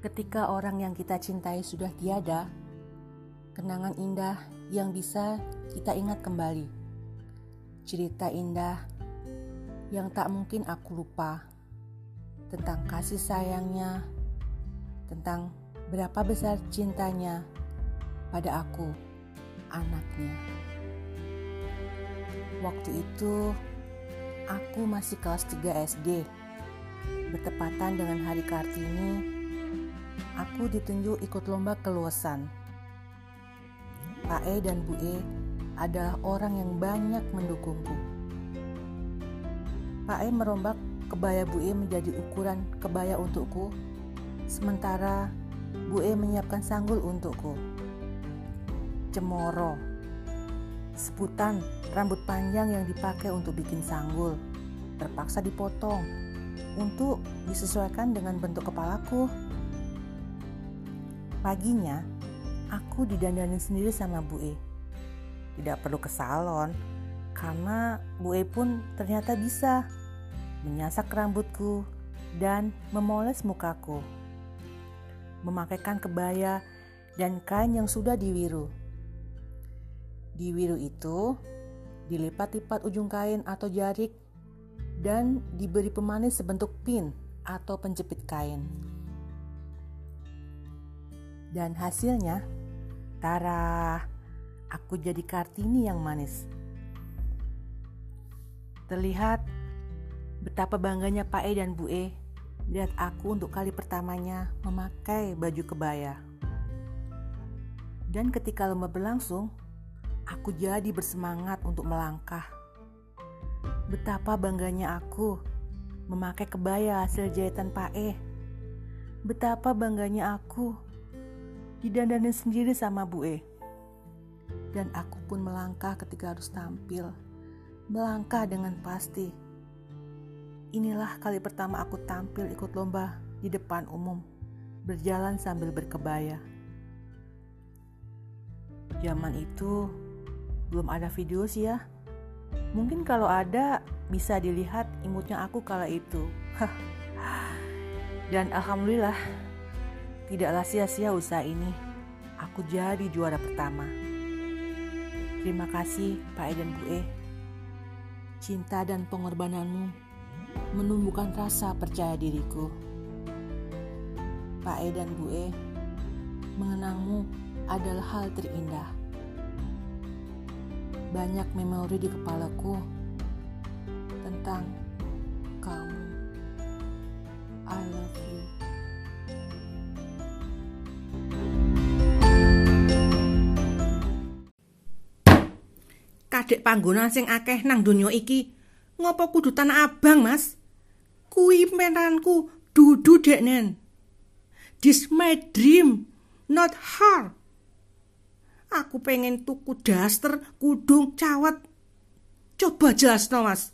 Ketika orang yang kita cintai sudah tiada, kenangan indah yang bisa kita ingat kembali. Cerita indah yang tak mungkin aku lupa tentang kasih sayangnya, tentang berapa besar cintanya pada aku, anaknya. Waktu itu aku masih kelas 3 SD. Bertepatan dengan hari Kartini, aku ditunjuk ikut lomba keluasan. Pak E dan Bu E adalah orang yang banyak mendukungku. Pak E merombak kebaya Bu E menjadi ukuran kebaya untukku, sementara Bu E menyiapkan sanggul untukku. Cemoro, sebutan rambut panjang yang dipakai untuk bikin sanggul, terpaksa dipotong untuk disesuaikan dengan bentuk kepalaku. Paginya, aku didandani sendiri sama Bu E. Tidak perlu ke salon, karena Bu E pun ternyata bisa menyasak rambutku dan memoles mukaku. Memakaikan kebaya dan kain yang sudah diwiru. Diwiru itu dilipat-lipat ujung kain atau jarik dan diberi pemanis sebentuk pin atau penjepit kain. Dan hasilnya, Tara, aku jadi Kartini yang manis. Terlihat betapa bangganya Pak E dan Bu E lihat aku untuk kali pertamanya memakai baju kebaya. Dan ketika lomba berlangsung, aku jadi bersemangat untuk melangkah. Betapa bangganya aku memakai kebaya hasil jahitan Pak E. Betapa bangganya aku didandanin sendiri sama Bu E. Dan aku pun melangkah ketika harus tampil. Melangkah dengan pasti. Inilah kali pertama aku tampil ikut lomba di depan umum, berjalan sambil berkebaya. Zaman itu belum ada video sih ya. Mungkin kalau ada bisa dilihat imutnya aku kala itu. Dan alhamdulillah Tidaklah sia-sia usaha ini. Aku jadi juara pertama. Terima kasih Pak E dan Bu E. Cinta dan pengorbananmu menumbuhkan rasa percaya diriku. Pak E dan Bu E, mengenangmu adalah hal terindah. Banyak memori di kepalaku tentang kamu. I kadek panggonan sing akeh nang donya iki. Ngopo kudu tanah abang, Mas? Kuwi menanku dudu deknen. This my dream, not her. Aku pengen tuku daster, kudung, cawet. Coba jelas no, Mas.